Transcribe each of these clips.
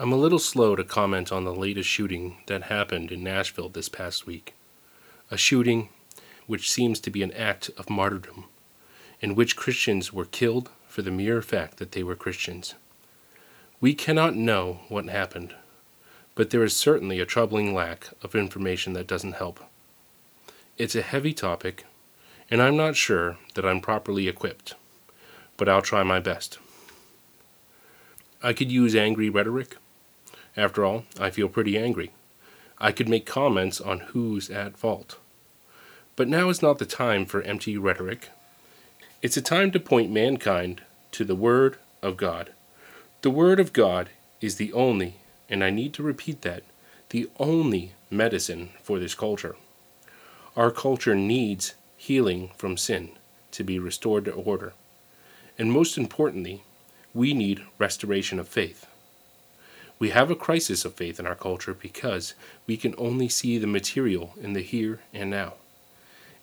I'm a little slow to comment on the latest shooting that happened in Nashville this past week. A shooting which seems to be an act of martyrdom, in which Christians were killed for the mere fact that they were Christians. We cannot know what happened, but there is certainly a troubling lack of information that doesn't help. It's a heavy topic, and I'm not sure that I'm properly equipped, but I'll try my best. I could use angry rhetoric after all, I feel pretty angry. I could make comments on who's at fault. But now is not the time for empty rhetoric. It's a time to point mankind to the Word of God. The Word of God is the only, and I need to repeat that, the only medicine for this culture. Our culture needs healing from sin to be restored to order. And most importantly, we need restoration of faith. We have a crisis of faith in our culture because we can only see the material in the here and now.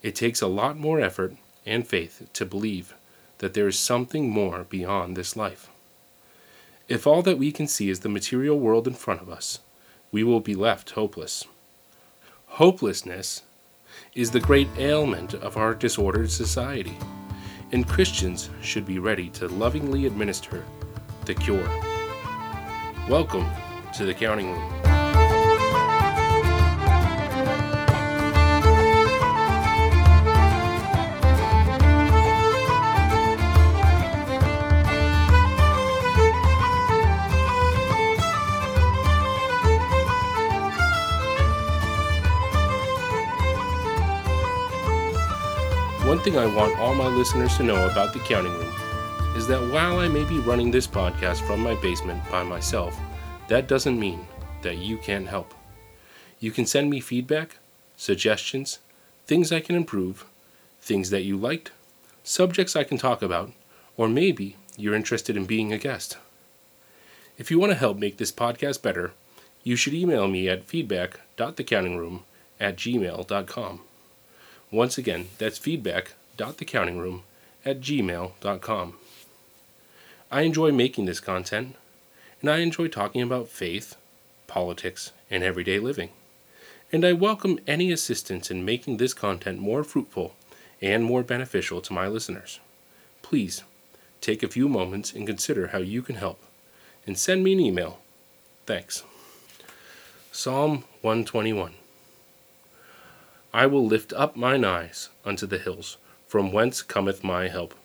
It takes a lot more effort and faith to believe that there is something more beyond this life. If all that we can see is the material world in front of us, we will be left hopeless. Hopelessness is the great ailment of our disordered society, and Christians should be ready to lovingly administer the cure. Welcome to the counting room. One thing I want all my listeners to know about the counting room is that while I may be running this podcast from my basement by myself, that doesn't mean that you can't help. You can send me feedback, suggestions, things I can improve, things that you liked, subjects I can talk about, or maybe you're interested in being a guest. If you want to help make this podcast better, you should email me at feedback.thecountingroom at gmail.com. Once again, that's feedback.thecountingroom at gmail.com. I enjoy making this content, and I enjoy talking about faith, politics, and everyday living. And I welcome any assistance in making this content more fruitful and more beneficial to my listeners. Please take a few moments and consider how you can help, and send me an email. Thanks. Psalm 121 I will lift up mine eyes unto the hills, from whence cometh my help.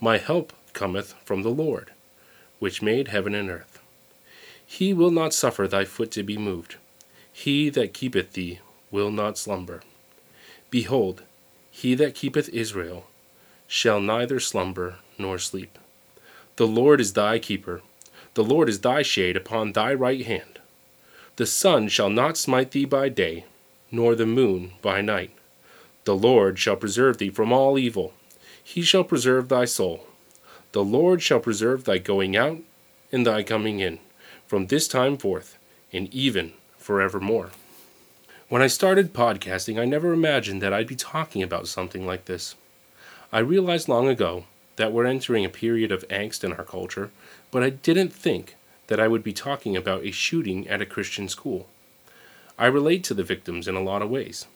My help cometh from the Lord, which made heaven and earth. He will not suffer thy foot to be moved. He that keepeth thee will not slumber. Behold, he that keepeth Israel shall neither slumber nor sleep. The Lord is thy keeper. The Lord is thy shade upon thy right hand. The sun shall not smite thee by day, nor the moon by night. The Lord shall preserve thee from all evil. He shall preserve thy soul. The Lord shall preserve thy going out and thy coming in, from this time forth, and even forevermore. When I started podcasting, I never imagined that I'd be talking about something like this. I realized long ago that we're entering a period of angst in our culture, but I didn't think that I would be talking about a shooting at a Christian school. I relate to the victims in a lot of ways.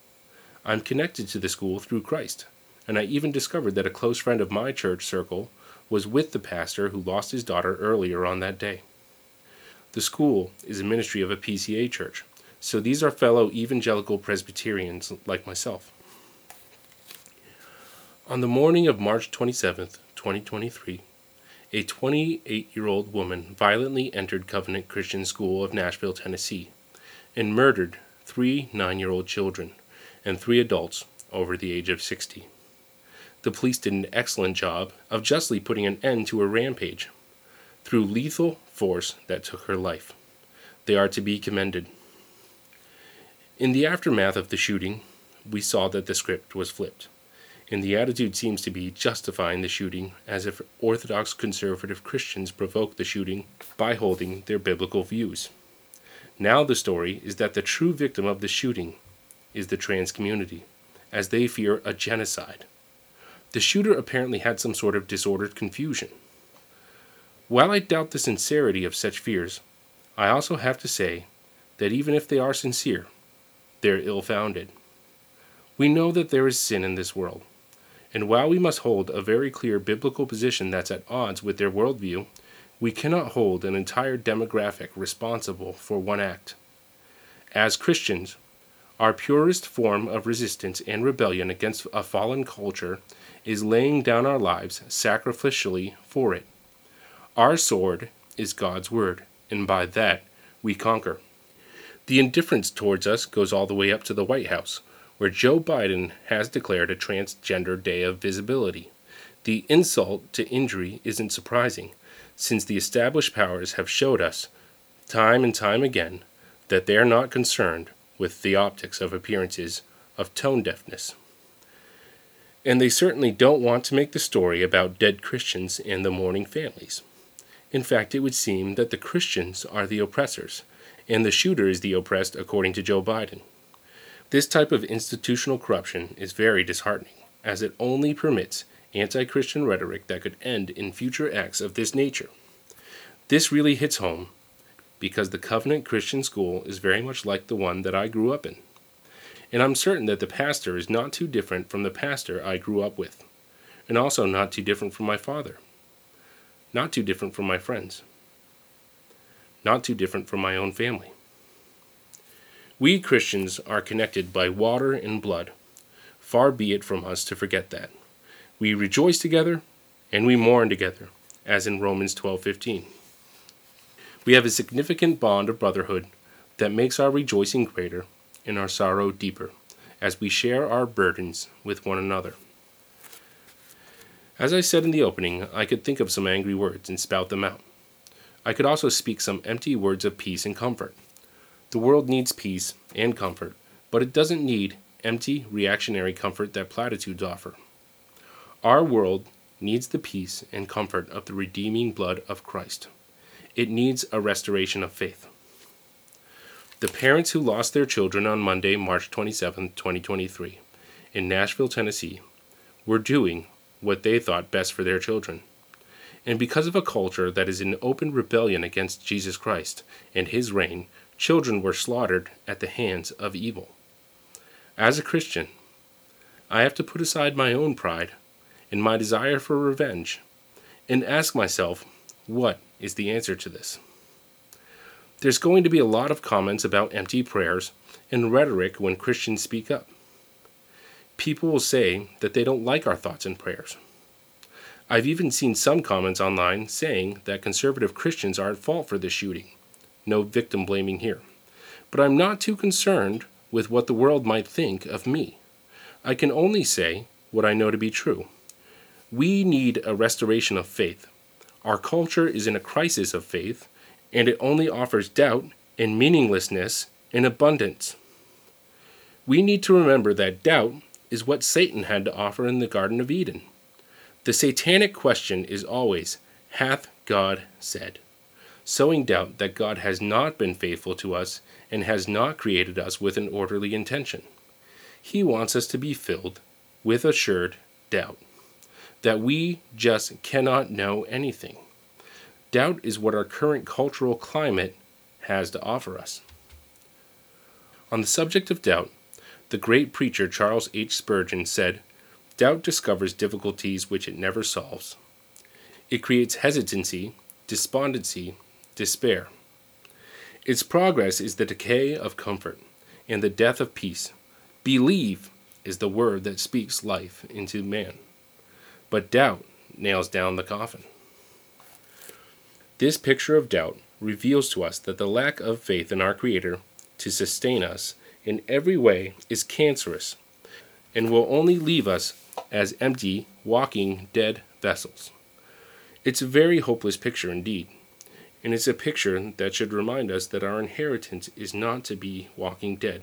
I'm connected to the school through Christ, and I even discovered that a close friend of my church circle was with the pastor who lost his daughter earlier on that day. The school is a ministry of a PCA church, so these are fellow evangelical Presbyterians like myself. On the morning of March 27, 2023, a 28 year old woman violently entered Covenant Christian School of Nashville, Tennessee, and murdered three nine year old children and three adults over the age of 60 the police did an excellent job of justly putting an end to a rampage through lethal force that took her life. They are to be commended. In the aftermath of the shooting, we saw that the script was flipped, and the attitude seems to be justifying the shooting as if Orthodox conservative Christians provoked the shooting by holding their biblical views. Now the story is that the true victim of the shooting is the trans community, as they fear a genocide. The shooter apparently had some sort of disordered confusion. While I doubt the sincerity of such fears, I also have to say that even if they are sincere, they're ill founded. We know that there is sin in this world, and while we must hold a very clear biblical position that's at odds with their worldview, we cannot hold an entire demographic responsible for one act. As Christians, our purest form of resistance and rebellion against a fallen culture is laying down our lives sacrificially for it. Our sword is God's word, and by that we conquer. The indifference towards us goes all the way up to the White House, where Joe Biden has declared a transgender day of visibility. The insult to injury isn't surprising, since the established powers have showed us, time and time again, that they are not concerned with the optics of appearances of tone deafness. And they certainly don't want to make the story about dead Christians and the mourning families. In fact, it would seem that the Christians are the oppressors, and the shooter is the oppressed, according to Joe Biden. This type of institutional corruption is very disheartening, as it only permits anti Christian rhetoric that could end in future acts of this nature. This really hits home because the Covenant Christian School is very much like the one that I grew up in. And I'm certain that the pastor is not too different from the pastor I grew up with, and also not too different from my father, not too different from my friends, not too different from my own family. We Christians are connected by water and blood. Far be it from us to forget that. We rejoice together and we mourn together, as in Romans 12:15. We have a significant bond of brotherhood that makes our rejoicing greater and our sorrow deeper as we share our burdens with one another. As I said in the opening, I could think of some angry words and spout them out. I could also speak some empty words of peace and comfort. The world needs peace and comfort, but it doesn't need empty, reactionary comfort that platitudes offer. Our world needs the peace and comfort of the redeeming blood of Christ. It needs a restoration of faith. The parents who lost their children on Monday, March 27, 2023, in Nashville, Tennessee, were doing what they thought best for their children. And because of a culture that is in open rebellion against Jesus Christ and his reign, children were slaughtered at the hands of evil. As a Christian, I have to put aside my own pride and my desire for revenge and ask myself, what is the answer to this? There's going to be a lot of comments about empty prayers and rhetoric when Christians speak up. People will say that they don't like our thoughts and prayers. I've even seen some comments online saying that conservative Christians are at fault for this shooting. No victim blaming here. But I'm not too concerned with what the world might think of me. I can only say what I know to be true. We need a restoration of faith. Our culture is in a crisis of faith, and it only offers doubt and meaninglessness in abundance. We need to remember that doubt is what Satan had to offer in the Garden of Eden. The satanic question is always, Hath God said? Sowing doubt that God has not been faithful to us and has not created us with an orderly intention. He wants us to be filled with assured doubt that we just cannot know anything. Doubt is what our current cultural climate has to offer us. On the subject of doubt, the great preacher Charles H. Spurgeon said, Doubt discovers difficulties which it never solves. It creates hesitancy, despondency, despair. Its progress is the decay of comfort and the death of peace. Believe is the word that speaks life into man but doubt nails down the coffin. This picture of doubt reveals to us that the lack of faith in our Creator to sustain us in every way is cancerous and will only leave us as empty, walking, dead vessels. It's a very hopeless picture indeed, and it's a picture that should remind us that our inheritance is not to be walking dead,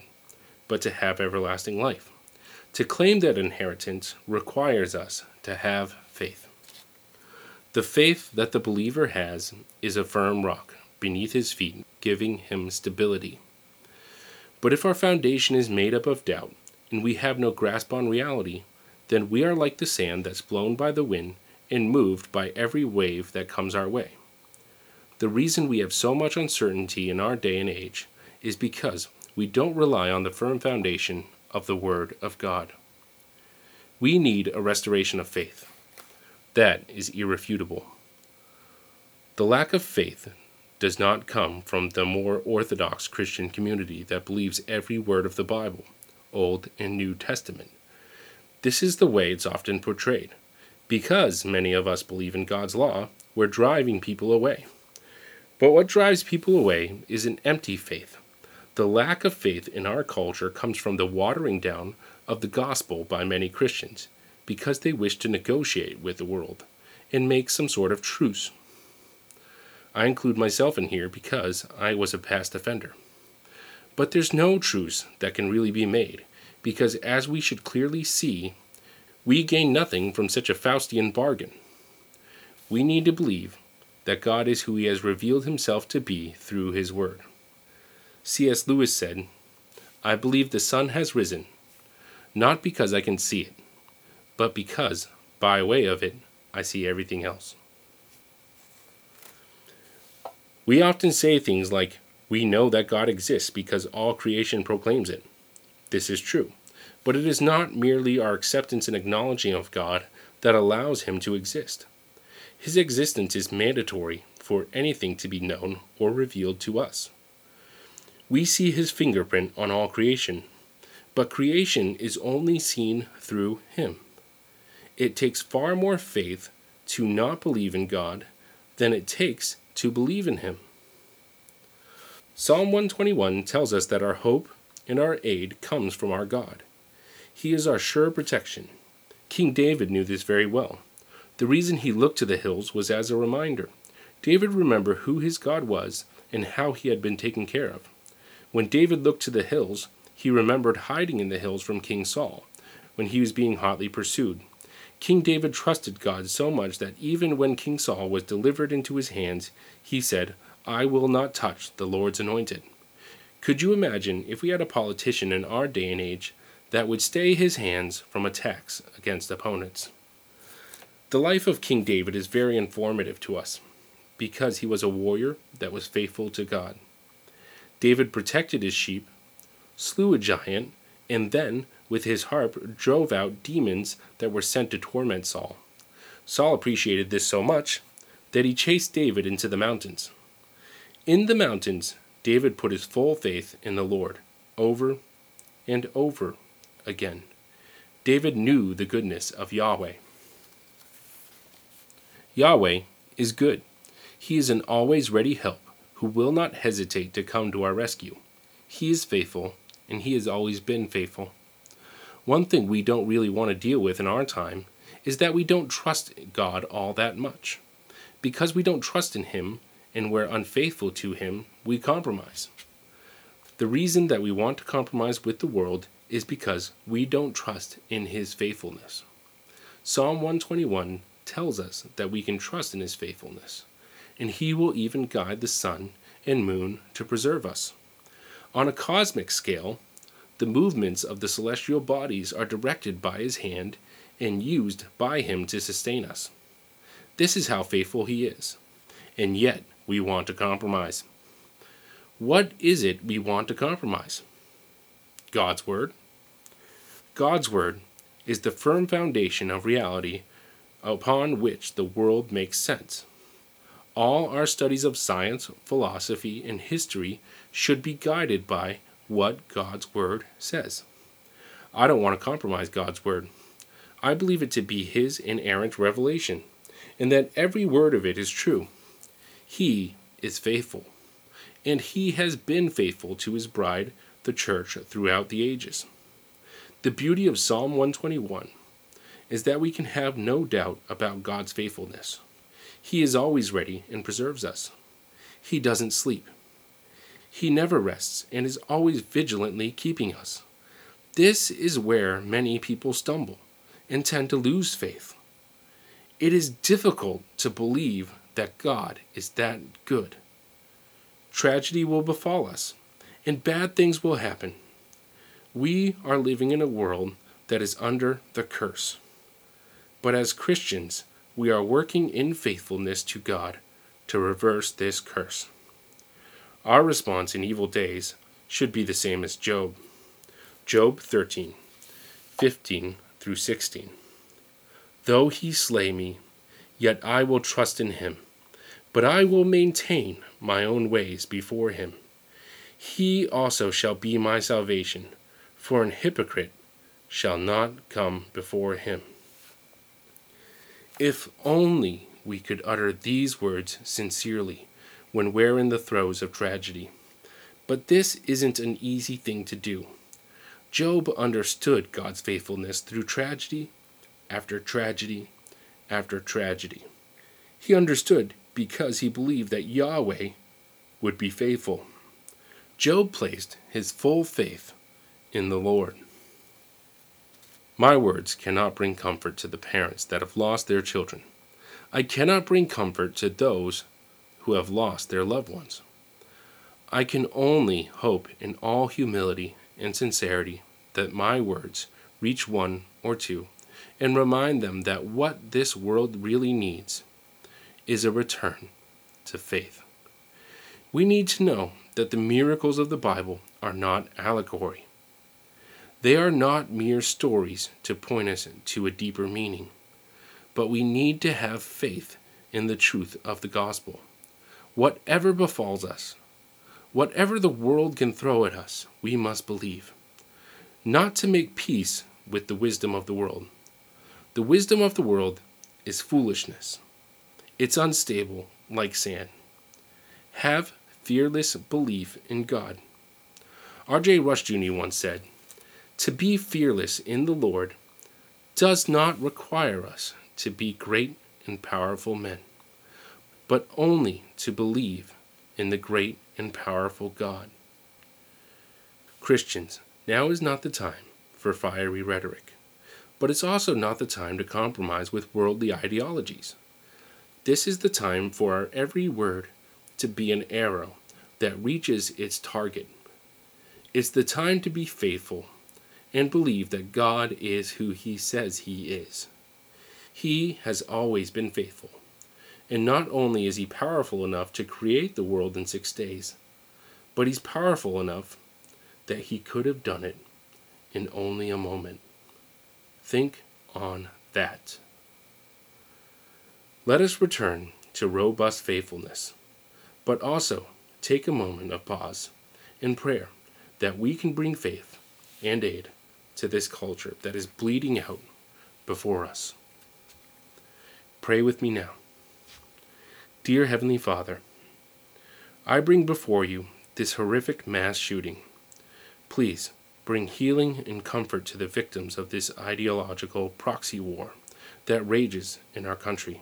but to have everlasting life. To claim that inheritance requires us to have faith. The faith that the believer has is a firm rock beneath his feet, giving him stability. But if our foundation is made up of doubt, and we have no grasp on reality, then we are like the sand that's blown by the wind and moved by every wave that comes our way. The reason we have so much uncertainty in our day and age is because we don't rely on the firm foundation of the Word of God. We need a restoration of faith. That is irrefutable. The lack of faith does not come from the more orthodox Christian community that believes every word of the Bible, Old and New Testament. This is the way it's often portrayed. Because many of us believe in God's law, we're driving people away. But what drives people away is an empty faith. The lack of faith in our culture comes from the watering down of the gospel by many Christians because they wish to negotiate with the world and make some sort of truce I include myself in here because I was a past offender. But there's no truce that can really be made, because as we should clearly see, we gain nothing from such a Faustian bargain. We need to believe that God is who he has revealed himself to be through his word. C.S. Lewis said, I believe the sun has risen, not because I can see it, but because, by way of it, I see everything else. We often say things like, We know that God exists because all creation proclaims it. This is true, but it is not merely our acceptance and acknowledging of God that allows him to exist. His existence is mandatory for anything to be known or revealed to us. We see his fingerprint on all creation, but creation is only seen through him. It takes far more faith to not believe in God than it takes to believe in him. Psalm 121 tells us that our hope and our aid comes from our God. He is our sure protection. King David knew this very well. The reason he looked to the hills was as a reminder. David remembered who his God was and how he had been taken care of. When David looked to the hills, he remembered hiding in the hills from King Saul when he was being hotly pursued. King David trusted God so much that even when King Saul was delivered into his hands, he said, I will not touch the Lord's anointed. Could you imagine if we had a politician in our day and age that would stay his hands from attacks against opponents? The life of King David is very informative to us because he was a warrior that was faithful to God. David protected his sheep, slew a giant, and then with his harp drove out demons that were sent to torment Saul. Saul appreciated this so much that he chased David into the mountains. In the mountains, David put his full faith in the Lord over and over again. David knew the goodness of Yahweh. Yahweh is good. He is an always ready help who will not hesitate to come to our rescue. He is faithful, and he has always been faithful. One thing we don't really want to deal with in our time is that we don't trust God all that much. Because we don't trust in Him and we're unfaithful to Him, we compromise. The reason that we want to compromise with the world is because we don't trust in His faithfulness. Psalm 121 tells us that we can trust in His faithfulness, and He will even guide the sun and moon to preserve us. On a cosmic scale, the movements of the celestial bodies are directed by his hand and used by him to sustain us. This is how faithful he is. And yet, we want to compromise. What is it we want to compromise? God's Word. God's Word is the firm foundation of reality upon which the world makes sense. All our studies of science, philosophy, and history should be guided by what God's Word says. I don't want to compromise God's Word. I believe it to be His inerrant revelation, and that every word of it is true. He is faithful, and He has been faithful to His bride, the church, throughout the ages. The beauty of Psalm 121 is that we can have no doubt about God's faithfulness. He is always ready and preserves us. He doesn't sleep. He never rests and is always vigilantly keeping us. This is where many people stumble and tend to lose faith. It is difficult to believe that God is that good. Tragedy will befall us, and bad things will happen. We are living in a world that is under the curse. But as Christians, we are working in faithfulness to God to reverse this curse. Our response in evil days should be the same as Job. Job 13, 15 through 16. Though he slay me, yet I will trust in him, but I will maintain my own ways before him. He also shall be my salvation, for an hypocrite shall not come before him. If only we could utter these words sincerely when we're in the throes of tragedy. But this isn't an easy thing to do. Job understood God's faithfulness through tragedy after tragedy after tragedy. He understood because he believed that Yahweh would be faithful. Job placed his full faith in the Lord. My words cannot bring comfort to the parents that have lost their children. I cannot bring comfort to those who have lost their loved ones. I can only hope in all humility and sincerity that my words reach one or two and remind them that what this world really needs is a return to faith. We need to know that the miracles of the Bible are not allegory. They are not mere stories to point us to a deeper meaning, but we need to have faith in the truth of the gospel. Whatever befalls us, whatever the world can throw at us, we must believe. Not to make peace with the wisdom of the world. The wisdom of the world is foolishness. It's unstable, like sand. Have fearless belief in God. R.J. Rushdoony once said, To be fearless in the Lord does not require us to be great and powerful men, but only to believe in the great and powerful God. Christians, now is not the time for fiery rhetoric, but it's also not the time to compromise with worldly ideologies. This is the time for our every word to be an arrow that reaches its target. It's the time to be faithful and believe that God is who He says He is. He has always been faithful, and not only is He powerful enough to create the world in six days, but He's powerful enough that He could have done it in only a moment. Think on that. Let us return to robust faithfulness, but also take a moment of pause in prayer that we can bring faith and aid to this culture that is bleeding out before us. Pray with me now. Dear Heavenly Father, I bring before you this horrific mass shooting. Please bring healing and comfort to the victims of this ideological proxy war that rages in our country.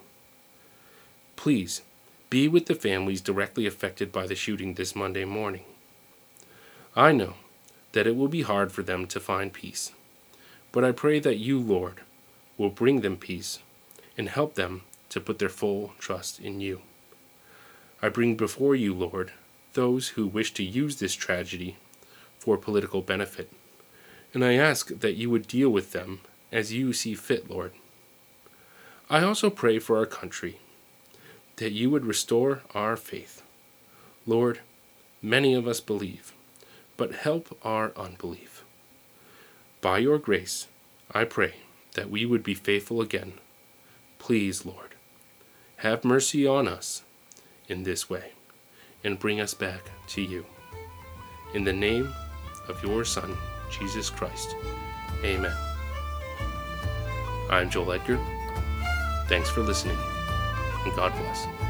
Please be with the families directly affected by the shooting this Monday morning. I know that it will be hard for them to find peace, but I pray that you, Lord, will bring them peace and help them to put their full trust in you. I bring before you, Lord, those who wish to use this tragedy for political benefit, and I ask that you would deal with them as you see fit, Lord. I also pray for our country that you would restore our faith. Lord, many of us believe, but help our unbelief. By your grace, I pray that we would be faithful again. Please, Lord, have mercy on us in this way and bring us back to you. In the name of your Son, Jesus Christ. Amen. I'm Joel Edgar. Thanks for listening and God bless.